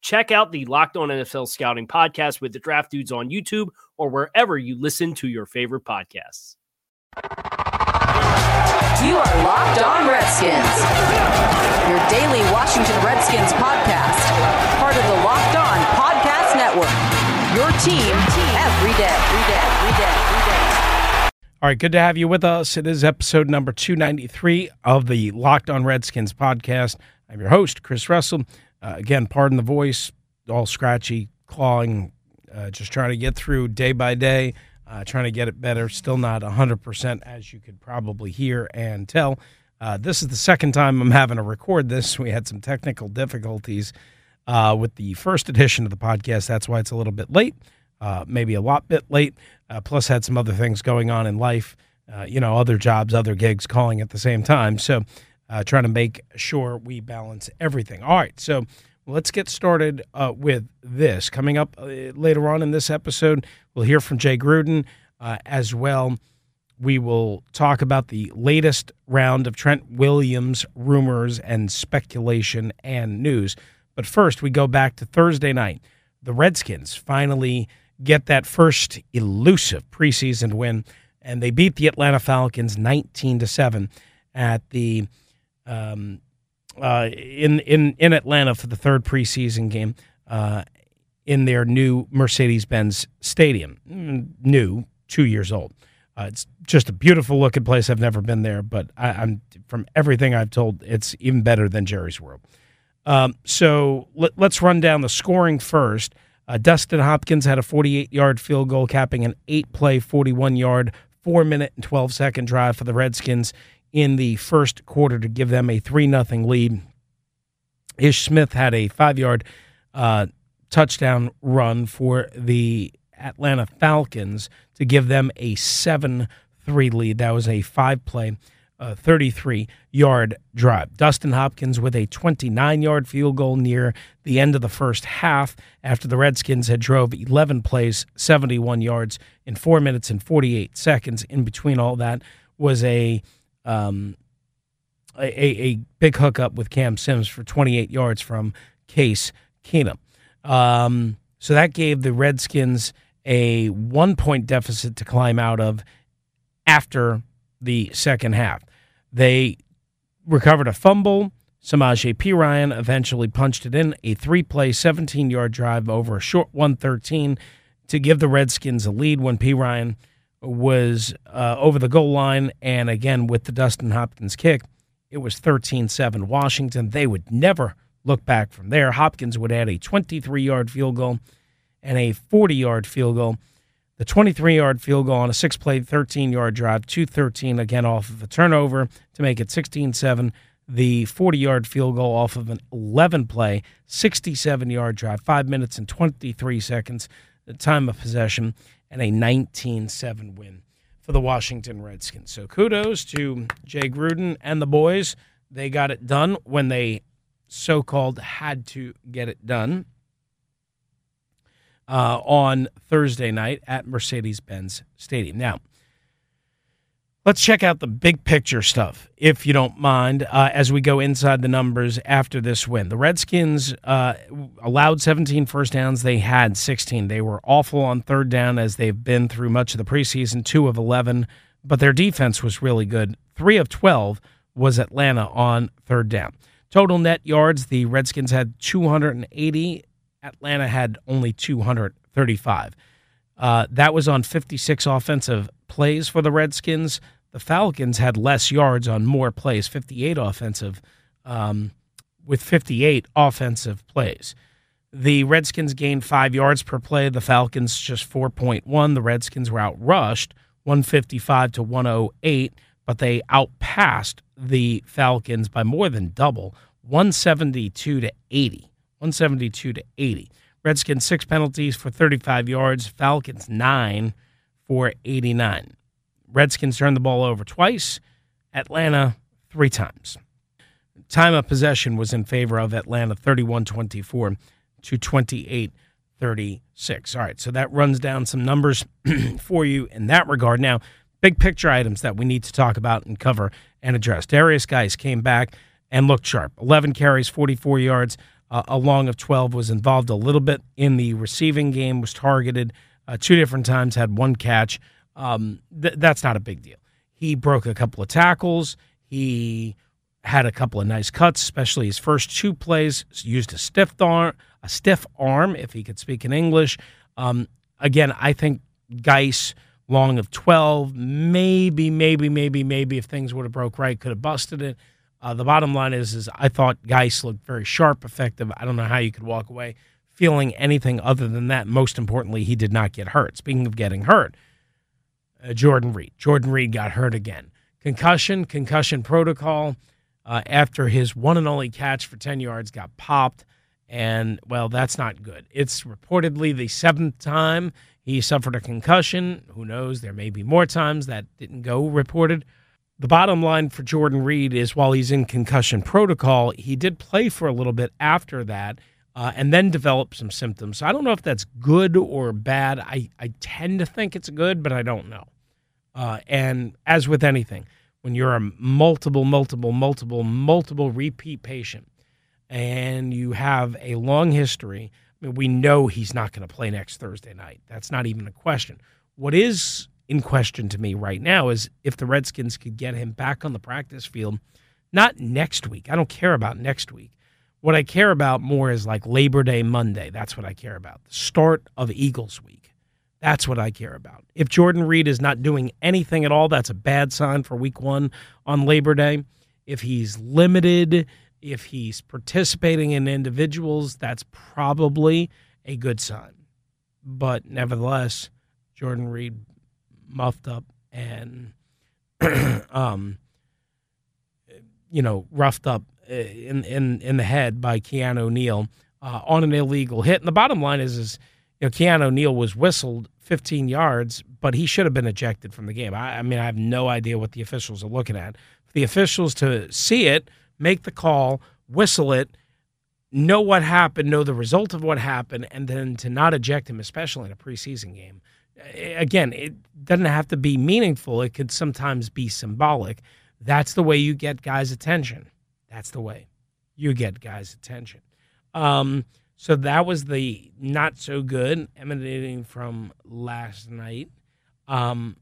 Check out the Locked On NFL Scouting podcast with the draft dudes on YouTube or wherever you listen to your favorite podcasts. You are Locked On Redskins, your daily Washington Redskins podcast, part of the Locked On Podcast Network. Your team every day, every day, every day, every day. All right, good to have you with us. It is episode number 293 of the Locked On Redskins podcast. I'm your host, Chris Russell. Uh, again, pardon the voice, all scratchy, clawing, uh, just trying to get through day by day uh, trying to get it better. Still not 100%, as you could probably hear and tell. Uh, this is the second time I'm having to record this. We had some technical difficulties uh, with the first edition of the podcast. That's why it's a little bit late, uh, maybe a lot bit late. Plus, had some other things going on in life, you know, other jobs, other gigs calling at the same time. So, trying to make sure we balance everything. All right. So, let's get started uh, with this. Coming up uh, later on in this episode, we'll hear from Jay Gruden uh, as well. We will talk about the latest round of Trent Williams rumors and speculation and news. But first, we go back to Thursday night. The Redskins finally get that first elusive preseason win, and they beat the Atlanta Falcons 19 to 7 at the um, uh, in in in Atlanta for the third preseason game uh, in their new Mercedes Benz Stadium. Mm, new, two years old. Uh, it's just a beautiful looking place. I've never been there, but I, am from everything I've told, it's even better than Jerry's World. Um, so let, us run down the scoring first. Uh, Dustin Hopkins had a 48 yard field goal, capping an eight play, 41 yard, four minute and 12 second drive for the Redskins in the first quarter to give them a 3 0 lead. Ito Smith had a five yard uh, touchdown run for the Atlanta Falcons to give them a 7 3 lead. That was a five play, 33 uh, yard drive. Dustin Hopkins with a 29 yard field goal near the end of the first half after the Redskins had drove 11 plays, 71 yards in four minutes and 48 seconds. In between all that was a um, a, a, big hookup with Cam Sims for 28 yards from Case Keenum. Um, so that gave the Redskins a one point deficit to climb out of after the second half. They recovered a fumble. Samaje Perine eventually punched it in a three play, 17 yard drive over a short 113 to give the Redskins a lead when Perine was uh, over the goal line. And again, with the Dustin Hopkins kick, it was 13 7 Washington. They would never look back from there. Hopkins would add a 23 yard field goal and a 40 yard field goal. The 23 yard field goal on a six play, 13 yard drive, 213 again off of a turnover to make it 16 7. The 40 yard field goal off of an 11 play, 67 yard drive, five minutes and 23 seconds, the time of possession and a 19 7 win for the Washington Redskins. So kudos to Jay Gruden and the boys. They got it done when they so called had to get it done uh, on Thursday night at Mercedes Benz Stadium. Now, Let's check out the big picture stuff, if you don't mind, uh, as we go inside the numbers after this win. The Redskins uh, allowed 17 first downs. They had 16. They were awful on third down, as they've been through much of the preseason, two of 11, but their defense was really good. Three of 12 was Atlanta on third down. Total net yards, the Redskins had 280. Atlanta had only 235. Uh, that was on 56 offensive plays for the Redskins. The Falcons had less yards on more plays, 58 offensive, um, with 58 offensive plays. The Redskins gained five yards per play. The Falcons just 4.1. The Redskins were outrushed 155 to 108, but they outpassed the Falcons by more than double 172 to 80. 172 to 80. Redskins six penalties for 35 yards, Falcons nine for 89. Redskins turned the ball over twice, Atlanta three times. Time of possession was in favor of Atlanta 31 24 to 28 36. All right, so that runs down some numbers for you in that regard. Now, big picture items that we need to talk about and cover and address. Derrius Guice came back and looked sharp 11 carries, 44 yards. Uh, a long of 12 was involved a little bit in the receiving game, was targeted uh, two different times, had one catch. Um, th- that's not a big deal. He broke a couple of tackles. He had a couple of nice cuts, especially his first two plays. Used a stiff arm, a stiff arm, if he could speak in English. Um, again, I think Guice long of 12, maybe, maybe, maybe, maybe if things would have broke right, could have busted it. Uh, the bottom line is, is I thought Guice looked very sharp, effective. I don't know how you could walk away feeling anything other than that. Most importantly, he did not get hurt. Speaking of getting hurt, uh, Jordan Reed. Jordan Reed got hurt again. Concussion, concussion protocol. Uh, after his one and only catch for 10 yards got popped. And, well, that's not good. It's reportedly the seventh time he suffered a concussion. Who knows? There may be more times that didn't go reported. The bottom line for Jordan Reed is while he's in concussion protocol, he did play for a little bit after that uh, and then developed some symptoms. So I don't know if that's good or bad. I, I tend to think it's good, but I don't know. Uh, and as with anything, when you're a multiple, multiple, multiple, multiple repeat patient and you have a long history, I mean, we know he's not going to play next Thursday night. That's not even a question. What is in question to me right now is if the Redskins could get him back on the practice field, not next week. I don't care about next week. What I care about more is like Labor Day Monday. That's what I care about. The start of Eagles week. That's what I care about. If Jordan Reed is not doing anything at all, that's a bad sign for week one on Labor Day. If he's limited, if he's participating in individuals, that's probably a good sign. But nevertheless, Jordan Reed muffed up and um, you know roughed up uh, in in in the head by Keanu Neal uh, on an illegal hit. And the bottom line is is you know Keanu Neal was whistled 15 yards, but he should have been ejected from the game. I, I mean I have no idea what the officials are looking at. For the officials to see it, make the call, whistle it, know what happened, know the result of what happened, and then to not eject him, especially in a preseason game again, it doesn't have to be meaningful. It could sometimes be symbolic. That's the way you get guys' attention. That's the way you get guys' attention. Um, so that was the not so good emanating from last night. Um,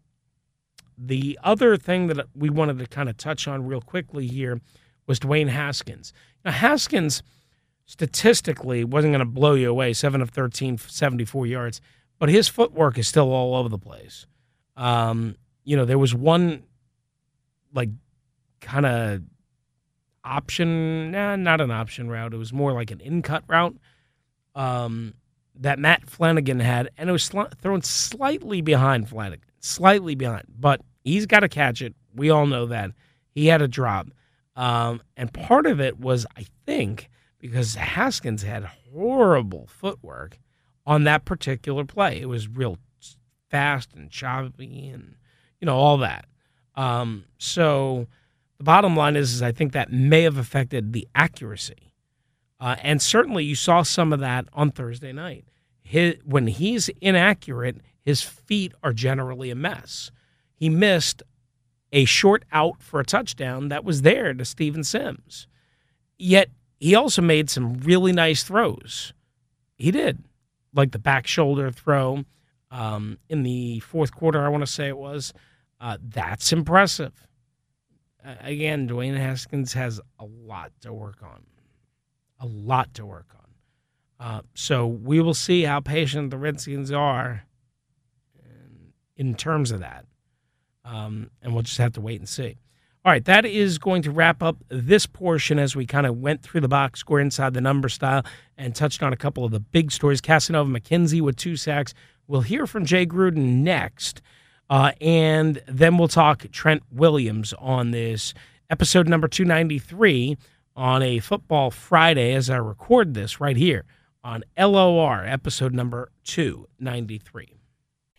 the other thing that we wanted to kind of touch on real quickly here was Dwayne Haskins. Now, Haskins statistically wasn't going to blow you away, 7 of 13, 74 yards but his footwork is still all over the place. Um, you know, there was one like kind of option, nah, not an option route. It was more like an in cut route um, that Matt Flanagan had, and it was thrown slightly behind Flanagan, slightly behind, but he's got to catch it. We all know that. He had a drop. Um, and part of it was, I think, because Haskins had horrible footwork on that particular play. It was real fast and choppy and you know all that. Um, so the bottom line is, is I think that may have affected the accuracy, uh, and certainly you saw some of that on Thursday night. His, when he's inaccurate, his feet are generally a mess. He missed a short out for a touchdown that was there to Steven Sims. Yet he also made some really nice throws. He did, like the back shoulder throw um, in the fourth quarter, I want to say it was. Uh, that's impressive. Uh, again, Dwayne Haskins has a lot to work on. A lot to work on. Uh, so we will see how patient the Redskins are in, terms of that. Um, and we'll just have to wait and see. All right, that is going to wrap up this portion as we kind of went through the box score inside the number style and touched on a couple of the big stories. Cassanova McKinzy with two sacks. We'll hear from Jay Gruden next. Uh, and then we'll talk Trent Williams on this episode number 293 on a Football Friday as I record this right here on LOR, episode number 293.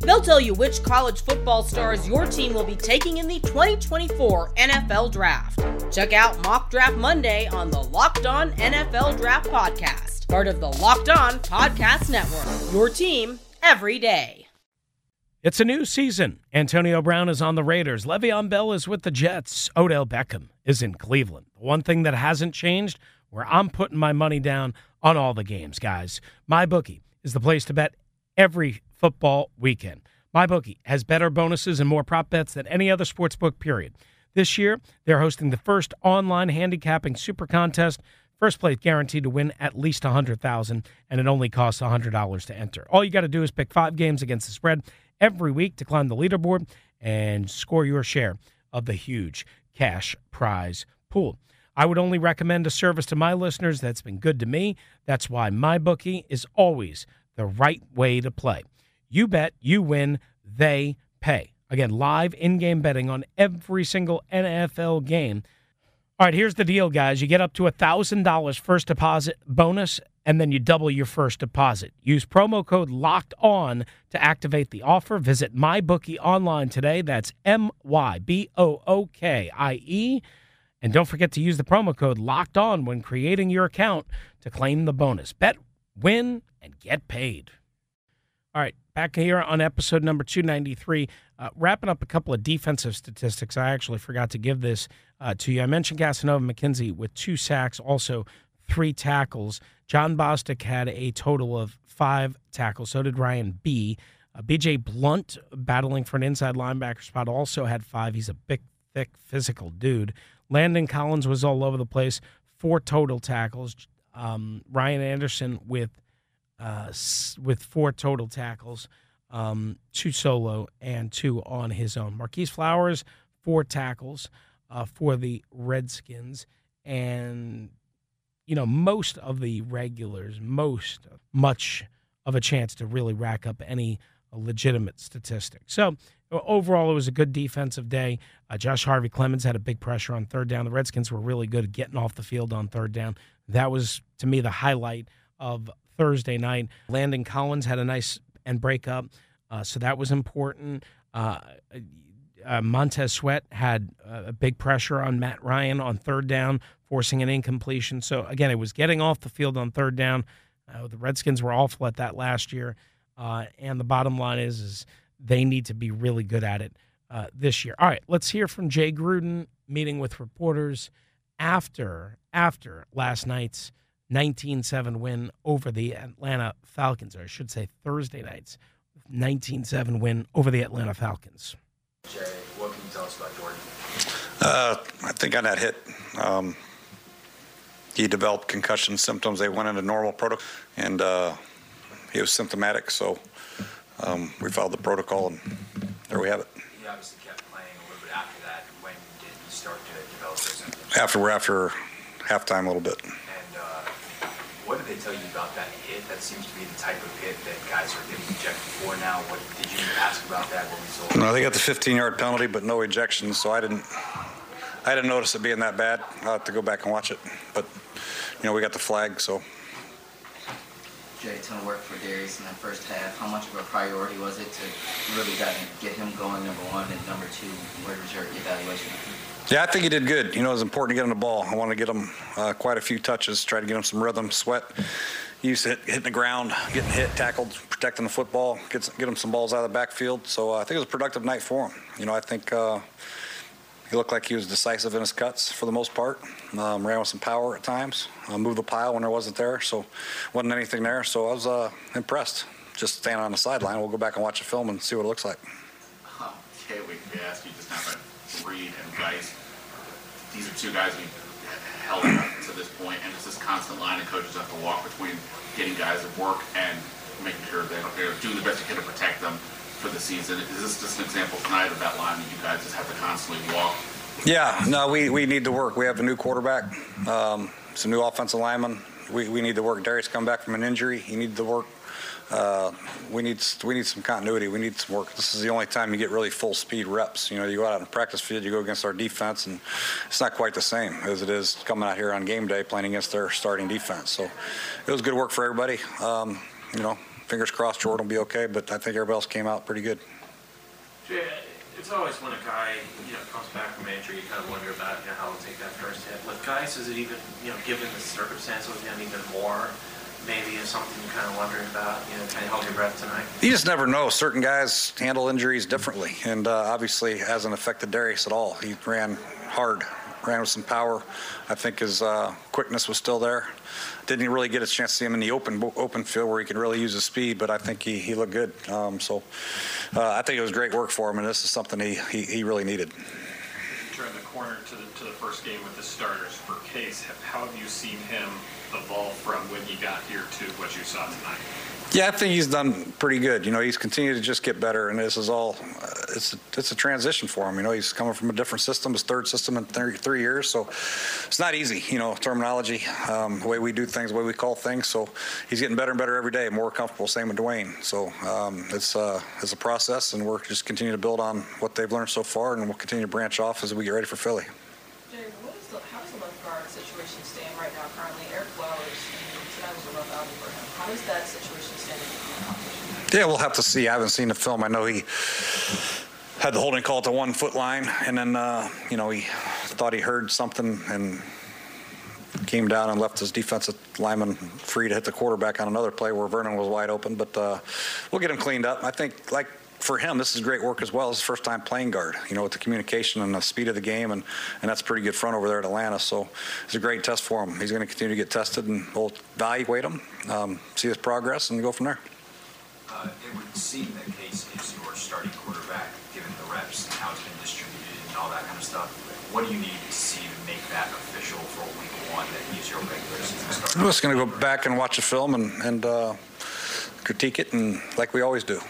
They'll tell you which college football stars your team will be taking in the 2024 NFL Draft. Check out Mock Draft Monday on the Locked On NFL Draft Podcast, part of the Locked On Podcast Network. Your team every day. It's a new season. Antonio Brown is on the Raiders. Le'Veon Bell is with the Jets. Odell Beckham is in Cleveland. The one thing that hasn't changed, where I'm putting my money down on all the games, guys. My bookie is the place to bet every football weekend. MyBookie has better bonuses and more prop bets than any other sports book, period. This year, they're hosting the first online handicapping super contest. First place guaranteed to win at least 100000 and it only costs $100 to enter. All you got to do is pick five games against the spread every week to climb the leaderboard and score your share of the huge cash prize pool. I would only recommend a service to my listeners that's been good to me. That's why MyBookie is always the right way to play. You bet, you win, they pay. Again, live in game betting on every single NFL game. All right, here's the deal, guys. You get up to $1,000 first deposit bonus, and then you double your first deposit. Use promo code LOCKED ON to activate the offer. Visit MyBookie online today. That's M Y B O O K I E. And don't forget to use the promo code LOCKED ON when creating your account to claim the bonus. Bet, win, and get paid. All right, back here on episode number 293, uh, wrapping up a couple of defensive statistics. I actually forgot to give this uh, to you. I mentioned Cassanova McKinzy with two sacks, also three tackles. Jon Bostic had a total of five tackles. So did Ryan B. Uh, BJ Blunt, battling for an inside linebacker spot, also had five. He's a big, thick, physical dude. Landon Collins was all over the place, four total tackles. Um, Ryan Anderson with uh, with four total tackles, um, two solo and two on his own. Marquis Flowers, four tackles uh, for the Redskins. And, you know, most of the regulars, most, much of a chance to really rack up any legitimate statistics. So, overall, it was a good defensive day. Uh, Josh Harvey Clemons had a big pressure on third down. The Redskins were really good at getting off the field on third down. That was, to me, the highlight of Thursday night. Landon Collins had a nice and breakup, uh, so that was important. Uh, uh, Montez Sweat had a big pressure on Matt Ryan on third down, forcing an incompletion. So again, it was getting off the field on third down. Uh, the Redskins were awful at that last year, uh, and the bottom line is, is they need to be really good at it uh, this year. All right, let's hear from Jay Gruden meeting with reporters after after last night's 19-7 win over the Atlanta Falcons, or I should say Thursday night's 19-7 win over the Atlanta Falcons. Jay, what can you tell us about Jordan? Uh, I think on that hit, um, he developed concussion symptoms. They went into normal protocol, and uh, he was symptomatic. So um, we followed the protocol, and there we have it. He obviously kept playing a little bit after that. When did he start to develop those symptoms? After we're after halftime, a little bit. What did they tell you about that hit? That seems to be the type of hit that guys are getting ejected for now. What did you ask about that when we saw? No, they got the 15-yard penalty, but no ejection. so I didn't. I didn't notice it being that bad. I'll have to go back and watch it. But you know, we got the flag, so. Jay, a ton of work for Derrius in that first half. How much of a priority was it to really get him going, number one, and number two, where was your evaluation? Yeah, I think he did good. You know, it was important to get him the ball. I want to get him uh, quite a few touches, try to get him some rhythm, sweat. use it, hitting the ground, getting hit, tackled, protecting the football, get, get him some balls out of the backfield. So uh, I think it was a productive night for him. You know, I think uh, he looked like he was decisive in his cuts for the most part. Um, ran with some power at times. Uh, moved the pile when there wasn't there, so wasn't anything there. So I was uh, impressed. Just standing on the sideline. We'll go back and watch the film and see what it looks like. Okay, we asked you just now about and Guice. These are two guys we held up to this point, and it's this constant line of coaches have to walk between getting guys at work and making sure they don't, they're doing the best they can to protect them for the season. Is this just an example tonight of that line that you guys just have to constantly walk? Yeah, no, we, we need to work. We have a new quarterback, um, some new offensive linemen. We, we need to work. Derrius come back from an injury. He needs to work. Uh, we need we need some continuity. We need some work. This is the only time you get really full speed reps. You know, you go out on the practice field, you go against our defense, and it's not quite the same as it is coming out here on game day playing against their starting defense. So it was good work for everybody. Um, you know, fingers crossed Jordan will be okay, but I think everybody else came out pretty good. Jay, it's always when a guy you know comes back from injury, you kind of wonder about you know, how he'll take that first hit. With guys, is it even you know given the circumstances with him even more? Maybe is something you're kind of wondering about. You know, can of hold your breath tonight. You just never know. Certain guys handle injuries differently, and uh, obviously hasn't affected Derrius at all. He ran hard, ran with some power. I think his uh, quickness was still there didn't really get a chance to see him in the open open field where he could really use his speed, but I think he, he looked good. Um, so uh, I think it was great work for him, and this is something he, he, he really needed. Turn the corner to the, to the first game with the starters for Case. How have you seen him evolve from when he got here to what you saw tonight? Yeah, I think he's done pretty good. You know, he's continued to just get better, and this is all uh, it's a, it's a transition for him. You know, he's coming from a different system, his third system in three, three years, so it's not easy. You know, terminology, um, the way we do things, the way we call things. So he's getting better and better every day, more comfortable. Same with Dwayne. So um, it's uh, it's a process, and we're just continuing to build on what they've learned so far, and we'll continue to branch off as we get ready for Philly. Jay, what is the, how does the left guard situation stand right now? Currently, Ereck Flowers, tonight was a rough outing for him. How does that situation? Yeah, we'll have to see. I haven't seen the film. I know he had the holding call at the one foot line, and then uh, you know he thought he heard something and came down and left his defensive lineman free to hit the quarterback on another play where Vernon was wide open. But uh, we'll get him cleaned up. I think like for him, this is great work as well. It's his first time playing guard, you know, with the communication and the speed of the game, and, and that's pretty good front over there at Atlanta. So it's a great test for him. He's going to continue to get tested, and we'll evaluate him, um, see his progress, and go from there uh, it would seem that Case is your starting quarterback, given the reps and how it's been distributed and all that kind of stuff. What do you need to see to make that official for week one that he's your regular season starter? I'm just going to go back and watch the film and, and uh, critique it, and like we always do,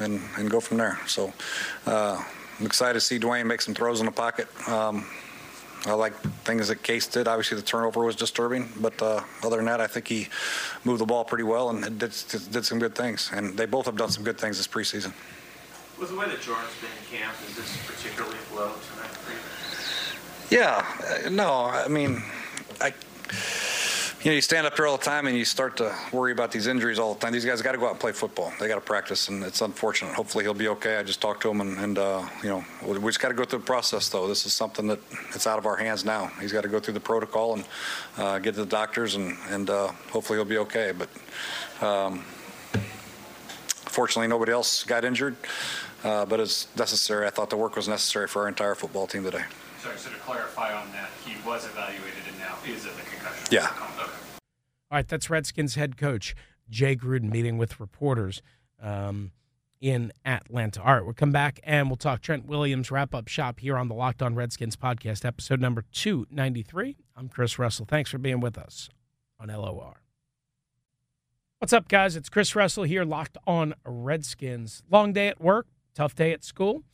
and, and go from there. So uh, I'm excited to see Dwayne make some throws in the pocket. Um, I like things that Case did. Obviously, the turnover was disturbing, but uh, other than that, I think he moved the ball pretty well and did, did some good things. And they both have done some good things this preseason. With the way that Jordan's been in camp, is this particularly a blow tonight for you? Yeah, uh, no, I mean, I you know, you stand up here all the time and you start to worry about these injuries all the time. These guys got to go out and play football. They got to practice, and it's unfortunate. Hopefully, he'll be okay. I just talked to him, and, and uh, you know, we just got to go through the process. Though this is something that it's out of our hands now. He's got to go through the protocol and uh, get to the doctors, and and uh, hopefully he'll be okay. But um, fortunately, nobody else got injured. Uh, but it's necessary. I thought the work was necessary for our entire football team today. Sorry, so to clarify on that, he was evaluated and now is in the concussion. Yeah. All right, that's Redskins head coach Jay Gruden meeting with reporters um, in Atlanta. All right, we'll come back and we'll talk Trent Williams wrap up shop here on the Locked On Redskins podcast, episode number 293. I'm Chris Russell. Thanks for being with us on LOR. What's up, guys? It's Chris Russell here, Locked On Redskins. Long day at work, tough day at school.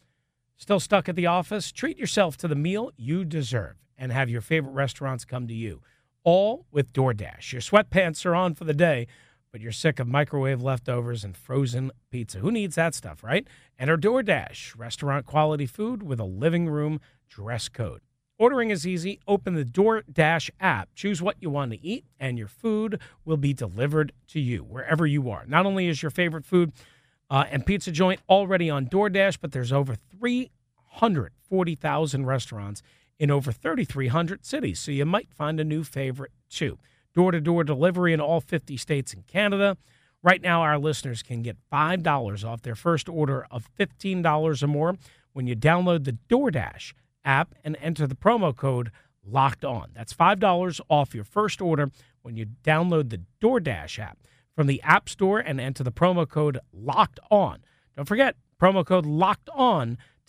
Still stuck at the office? Treat yourself to the meal you deserve and have your favorite restaurants come to you all with DoorDash. Your sweatpants are on for the day, but you're sick of microwave leftovers and frozen pizza. Who needs that stuff, right? Enter DoorDash, restaurant quality food with a living room dress code. Ordering is easy. Open the DoorDash app, choose what you want to eat, and your food will be delivered to you wherever you are. Not only is your favorite food uh, and pizza joint already on DoorDash, but there's over 340,000 restaurants in over 3,300 cities, so you might find a new favorite too. Door to door delivery in all 50 states and Canada. Right now, our listeners can get $5 off their first order of $15 or more when you download the DoorDash app and enter the promo code locked on. That's $5 off your first order when you download the DoorDash app from the App Store and enter the promo code locked on. Don't forget, promo code locked on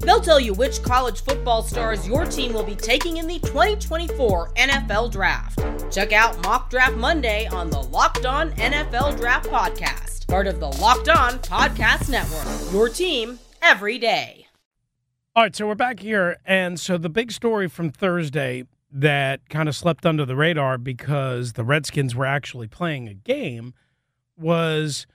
They'll tell you which college football stars your team will be taking in the 2024 NFL Draft. Check out Mock Draft Monday on the Locked On NFL Draft Podcast, part of the Locked On Podcast Network. Your team every day. All right, so we're back here. And so the big story from Thursday that kind of slept under the radar because the Redskins were actually playing a game was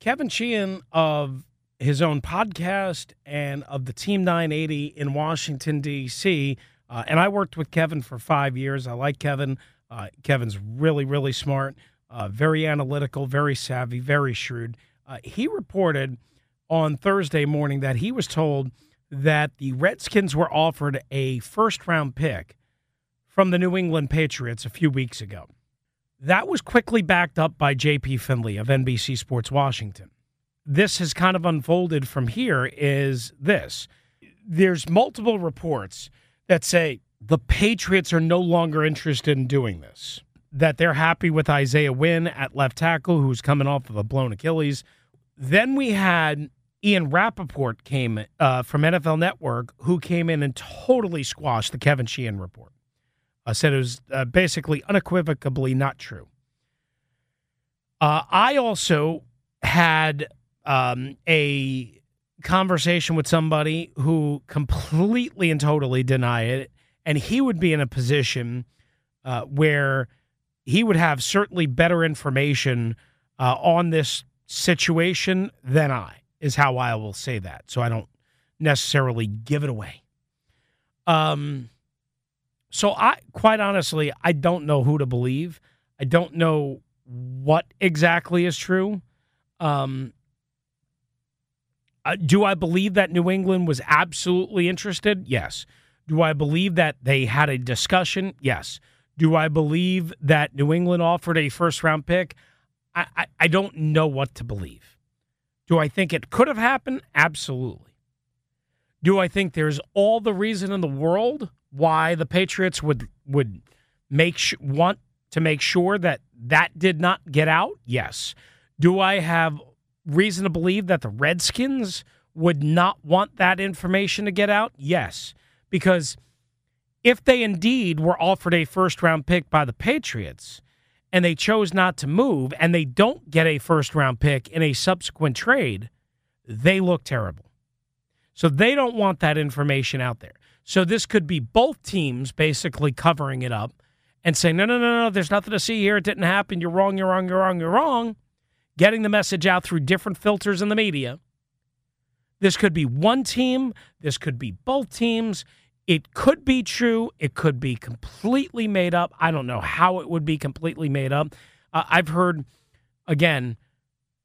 Kevin Sheehan of his own podcast and of the Team 980 in Washington, D.C. Uh, and I worked with Kevin for five years. I like Kevin. Uh, Kevin's really, really smart, uh, very analytical, very savvy, very shrewd. Uh, he reported on Thursday morning that he was told that the Redskins were offered a first round pick from the New England Patriots a few weeks ago. That was quickly backed up by J.P. Finley of NBC Sports Washington this has kind of unfolded from here is this there's multiple reports that say the Patriots are no longer interested in doing this, that they're happy with Isaiah Wynn at left tackle, who's coming off of a blown Achilles. Then we had Ian Rapoport came uh, from NFL Network, who came in and totally squashed the Kevin Sheehan report. I said it was uh, basically unequivocally not true. Uh, I also had um, a conversation with somebody who completely and totally deny it, and he would be in a position uh, where he would have certainly better information uh, on this situation than I, is how I will say that. So I don't necessarily give it away. Um, so I, quite honestly, I don't know who to believe. I don't know what exactly is true. Um, uh, do I believe that New England was absolutely interested? Yes. Do I believe that they had a discussion? Yes. Do I believe that New England offered a first round pick? I, I, I don't know what to believe. Do I think it could have happened? Absolutely. Do I think there's all the reason in the world why the Patriots would would make sh- want to make sure that that did not get out? Yes. Do I have reason to believe that the Redskins would not want that information to get out? Yes, because if they indeed were offered a first round pick by the Patriots and they chose not to move and they don't get a first round pick in a subsequent trade, they look terrible. So they don't want that information out there. So this could be both teams basically covering it up and saying, no, no, no, no, there's nothing to see here. It didn't happen. You're wrong, you're wrong, you're wrong, you're wrong getting the message out through different filters in the media. This could be one team, this could be both teams. It could be true, it could be completely made up. I don't know how it would be completely made up. Uh, I've heard, again,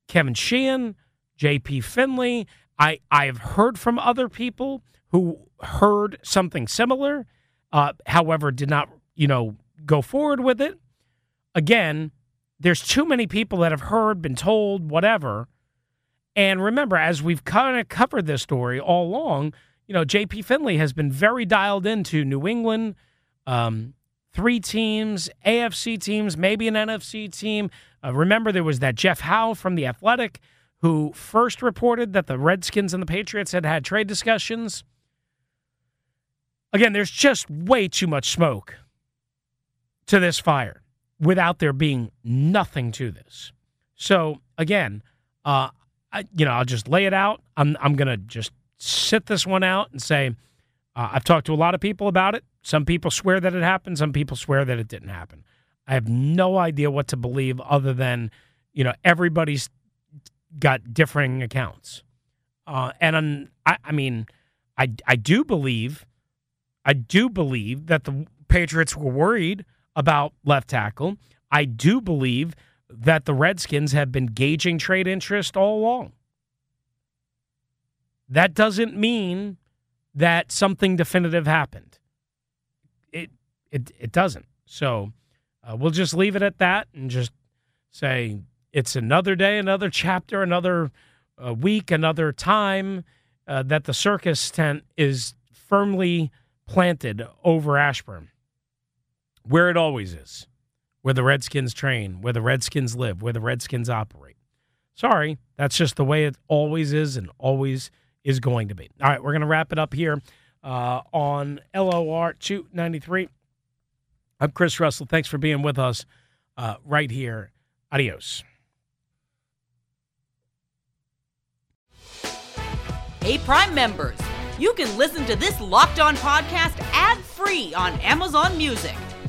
Kevin Sheehan, JP Finley. I, I have heard from other people who heard something similar, uh, however, did not, you know, go forward with it. Again, there's too many people that have heard, been told, whatever. And remember, as we've kind of covered this story all along, you know, JP Finley has been very dialed into New England, um, three teams, AFC teams, maybe an NFC team. Uh, remember, there was that Jeff Howe from The Athletic who first reported that the Redskins and the Patriots had had trade discussions. Again, there's just way too much smoke to this fire without there being nothing to this. So again, uh, I, you know, I'll just lay it out. I'm I'm gonna just sit this one out and say uh, I've talked to a lot of people about it. Some people swear that it happened. Some people swear that it didn't happen. I have no idea what to believe other than you know everybody's got differing accounts. Uh, and I, I mean, I I do believe, I do believe that the Patriots were worried about left tackle. I do believe that the Redskins have been gauging trade interest all along. That doesn't mean that something definitive happened. It it it doesn't. So uh, we'll just leave it at that and just say it's another day, another chapter, another uh, week, another time uh, that the circus tent is firmly planted over Ashburn, where it always is where the Redskins train, where the Redskins live, where the Redskins operate. Sorry, that's just the way it always is and always is going to be. All right, we're going to wrap it up here uh, on LOR 293. I'm Chris Russell. Thanks for being with us uh, right here. Adios. Hey, Prime members, you can listen to this locked on podcast ad free on Amazon Music.